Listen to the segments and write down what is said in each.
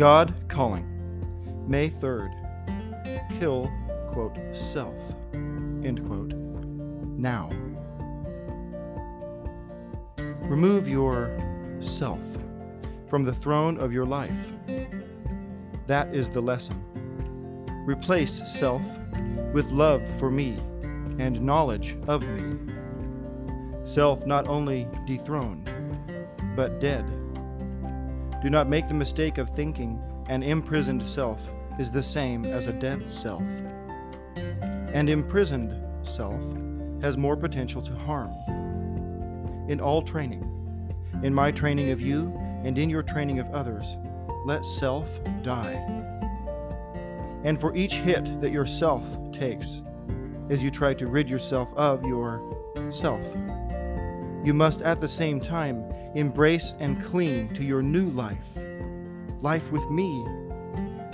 God calling. May 3rd. Kill, quote, self, end quote, now. Remove your self from the throne of your life. That is the lesson. Replace self with love for me and knowledge of me. Self not only dethroned, but dead. Do not make the mistake of thinking an imprisoned self is the same as a dead self. An imprisoned self has more potential to harm. In all training, in my training of you and in your training of others, let self die. And for each hit that your self takes, as you try to rid yourself of your self, you must at the same time embrace and cling to your new life life with me,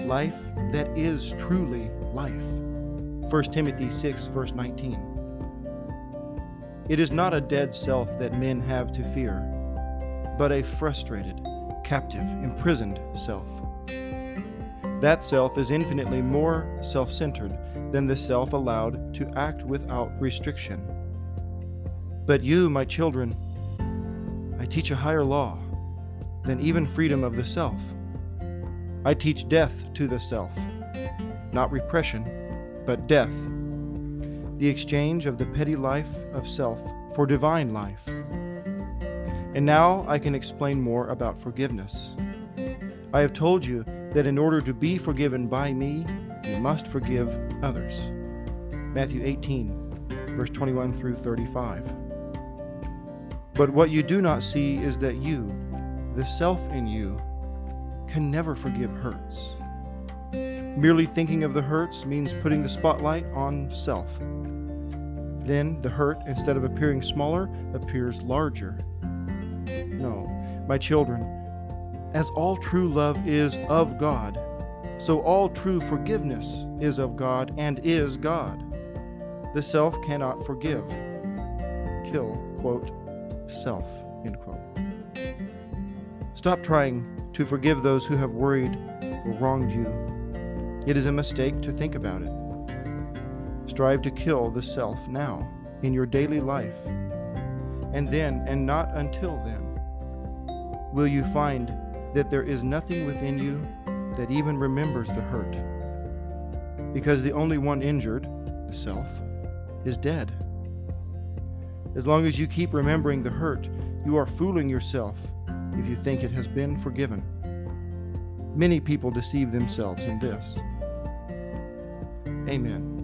life that is truly life. 1 Timothy 6, verse 19. It is not a dead self that men have to fear, but a frustrated, captive, imprisoned self. That self is infinitely more self centered than the self allowed to act without restriction. But you, my children, I teach a higher law than even freedom of the self. I teach death to the self, not repression, but death, the exchange of the petty life of self for divine life. And now I can explain more about forgiveness. I have told you that in order to be forgiven by me, you must forgive others. Matthew 18, verse 21 through 35. But what you do not see is that you, the self in you, can never forgive hurts. Merely thinking of the hurts means putting the spotlight on self. Then the hurt, instead of appearing smaller, appears larger. No, my children, as all true love is of God, so all true forgiveness is of God and is God. The self cannot forgive. Kill, quote, self, end quote. Stop trying to forgive those who have worried or wronged you. It is a mistake to think about it. Strive to kill the self now in your daily life, and then, and not until then, will you find that there is nothing within you that even remembers the hurt. Because the only one injured, the self, is dead. As long as you keep remembering the hurt, you are fooling yourself if you think it has been forgiven. Many people deceive themselves in this. Amen.